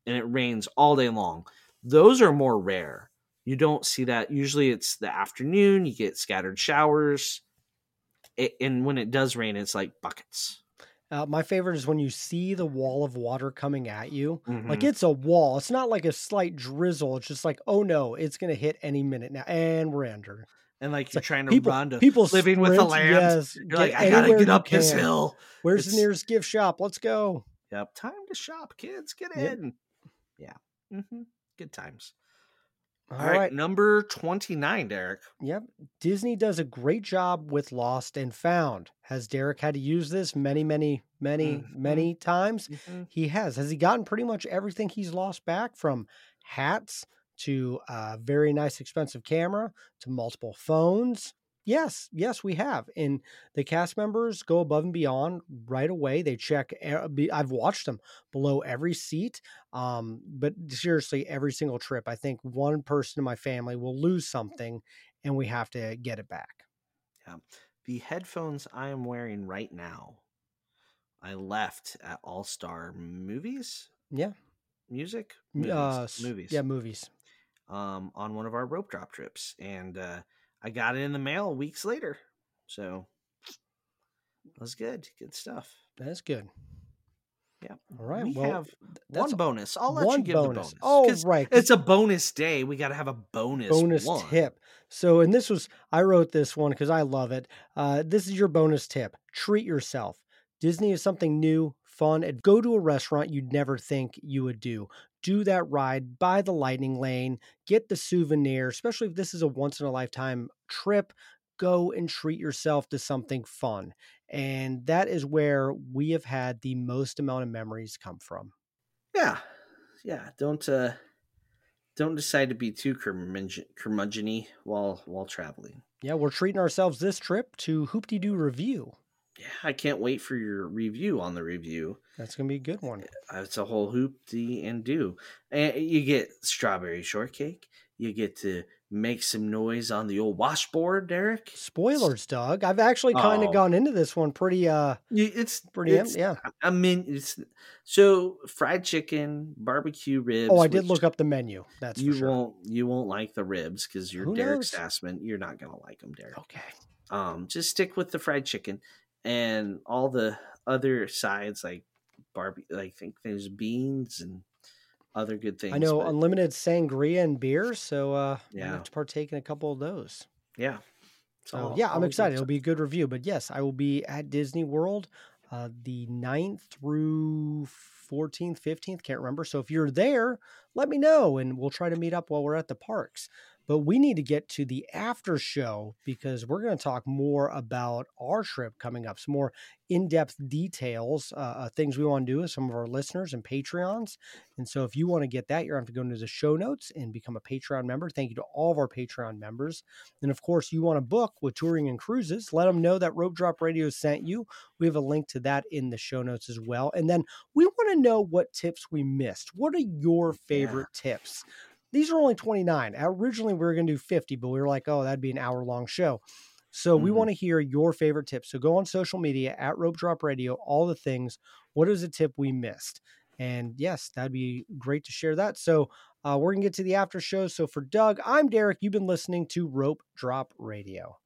Speaker 4: and it rains all day long. Those are more rare. You don't see that. Usually it's the afternoon, you get scattered showers. It, and when it does rain, it's like buckets.
Speaker 1: Uh, my favorite is when you see the wall of water coming at you. Like
Speaker 4: Mhm.
Speaker 1: it's a wall. It's not like a slight drizzle. It's just like, oh no, it's gonna hit any minute now, and we're under.
Speaker 4: and like
Speaker 1: It's
Speaker 4: you're
Speaker 1: like
Speaker 4: trying to
Speaker 1: people,
Speaker 4: run to
Speaker 1: people
Speaker 4: living with the land.
Speaker 1: Yes,
Speaker 4: You're like, I gotta get up this hill.
Speaker 1: Where's
Speaker 4: It's-
Speaker 1: the nearest gift shop? Let's go.
Speaker 4: Yep, time to shop, kids. Get
Speaker 1: Yep.
Speaker 4: in. Yeah, hmm good times.
Speaker 1: All
Speaker 4: All
Speaker 1: right.
Speaker 4: right, number twenty nine, Derek.
Speaker 1: Yep. Disney does a great job with Lost and Found. Has Derek had to use this many, many, many,
Speaker 4: Mhm.
Speaker 1: many times?
Speaker 4: Mhm.
Speaker 1: He has. Has he gotten pretty much everything he's lost back from hats to a very nice expensive camera to multiple phones? Yes, yes, we have. And the cast members go above and beyond right away. They check. I've watched them below every seat. Um, but seriously, every single trip, I think one person in my family will lose something, and we have to get it back.
Speaker 4: Yeah, The headphones I am wearing right now, I left at All Star Movies,
Speaker 1: Yeah.
Speaker 4: music, movies,
Speaker 1: uh,
Speaker 4: movies.
Speaker 1: Yeah, movies.
Speaker 4: um, on one of our rope drop trips, and uh, I got it in the mail weeks later. So that's good, good stuff.
Speaker 1: That's good.
Speaker 4: Yeah.
Speaker 1: All right.
Speaker 4: we
Speaker 1: well,
Speaker 4: have
Speaker 1: that's
Speaker 4: one bonus. I'll let you give
Speaker 1: bonus.
Speaker 4: the bonus.
Speaker 1: Oh, right.
Speaker 4: It's a bonus day. We got to have a bonus
Speaker 1: bonus
Speaker 4: one.
Speaker 1: tip. So, and this was I wrote this one because I love it. Uh, this is your bonus tip: treat yourself. Disney is something new, fun. And go to a restaurant you'd never think you would do. Do that ride, buy the lightning lane, get the souvenir. Especially if this is a once in a lifetime trip, go and treat yourself to something fun. And that is where we have had the most amount of memories come from.
Speaker 4: Yeah, yeah. Don't uh, don't decide to be too curmudgeon- curmudgeony while while traveling.
Speaker 1: Yeah, we're treating ourselves this trip to Hoop Doo Review.
Speaker 4: Yeah, I can't wait for your review on the review.
Speaker 1: That's gonna be a good one.
Speaker 4: Uh, It's a whole hoop hoopty and do. And you get strawberry shortcake. You get to make some noise on the old washboard, Derek.
Speaker 1: Spoilers, Doug. I've actually kind of
Speaker 4: Oh.
Speaker 1: gone into this one pretty uh
Speaker 4: It's
Speaker 1: pretty
Speaker 4: it's,
Speaker 1: yeah.
Speaker 4: I mean, it's so fried chicken, barbecue ribs.
Speaker 1: Oh, I did look up the menu. That's
Speaker 4: You
Speaker 1: sure.
Speaker 4: won't you won't like the ribs because you're
Speaker 1: Who
Speaker 4: Derek
Speaker 1: knows?
Speaker 4: Sassman. You're not gonna like them, Derek.
Speaker 1: Okay.
Speaker 4: Um, just stick with the fried chicken and all the other sides like barbie. I think there's beans and other good things.
Speaker 1: I know
Speaker 4: but
Speaker 1: unlimited sangria and beer, so uh I
Speaker 4: Yeah.
Speaker 1: have to partake in a couple of those.
Speaker 4: yeah.
Speaker 1: So
Speaker 4: all-
Speaker 1: yeah, I'm excited. It'll be a good review. But yes, I will be at Disney World uh the 9th through 14th, 15th, can't remember. So if you're there, let me know and we'll try to meet up while we're at the parks. But we need to get to the after show because we're going to talk more about our trip coming up, some more in depth details, uh, uh, things we want to do with some of our listeners and Patreons. And so if you want to get that, you're going to have to go into the show notes and become a Patreon member. Thank you to all of our Patreon members. And of course, you want to book with Touring and Cruises, let them know that Rope Drop Radio sent you. We have a link to that in the show notes as well. And then we want to know what tips we missed. What are your favorite tips? These are only 29. Originally, we were going to do 50, but we were like, oh, that'd be an hour long show. So we
Speaker 4: Mhm.
Speaker 1: want to hear your favorite tips. So go on social media at Rope Drop Radio, all the things. What is a tip we missed? And yes, that'd be great to share that. So uh, we're going to get to the after show. So for Doug, I'm Derek. You've been listening to Rope Drop Radio.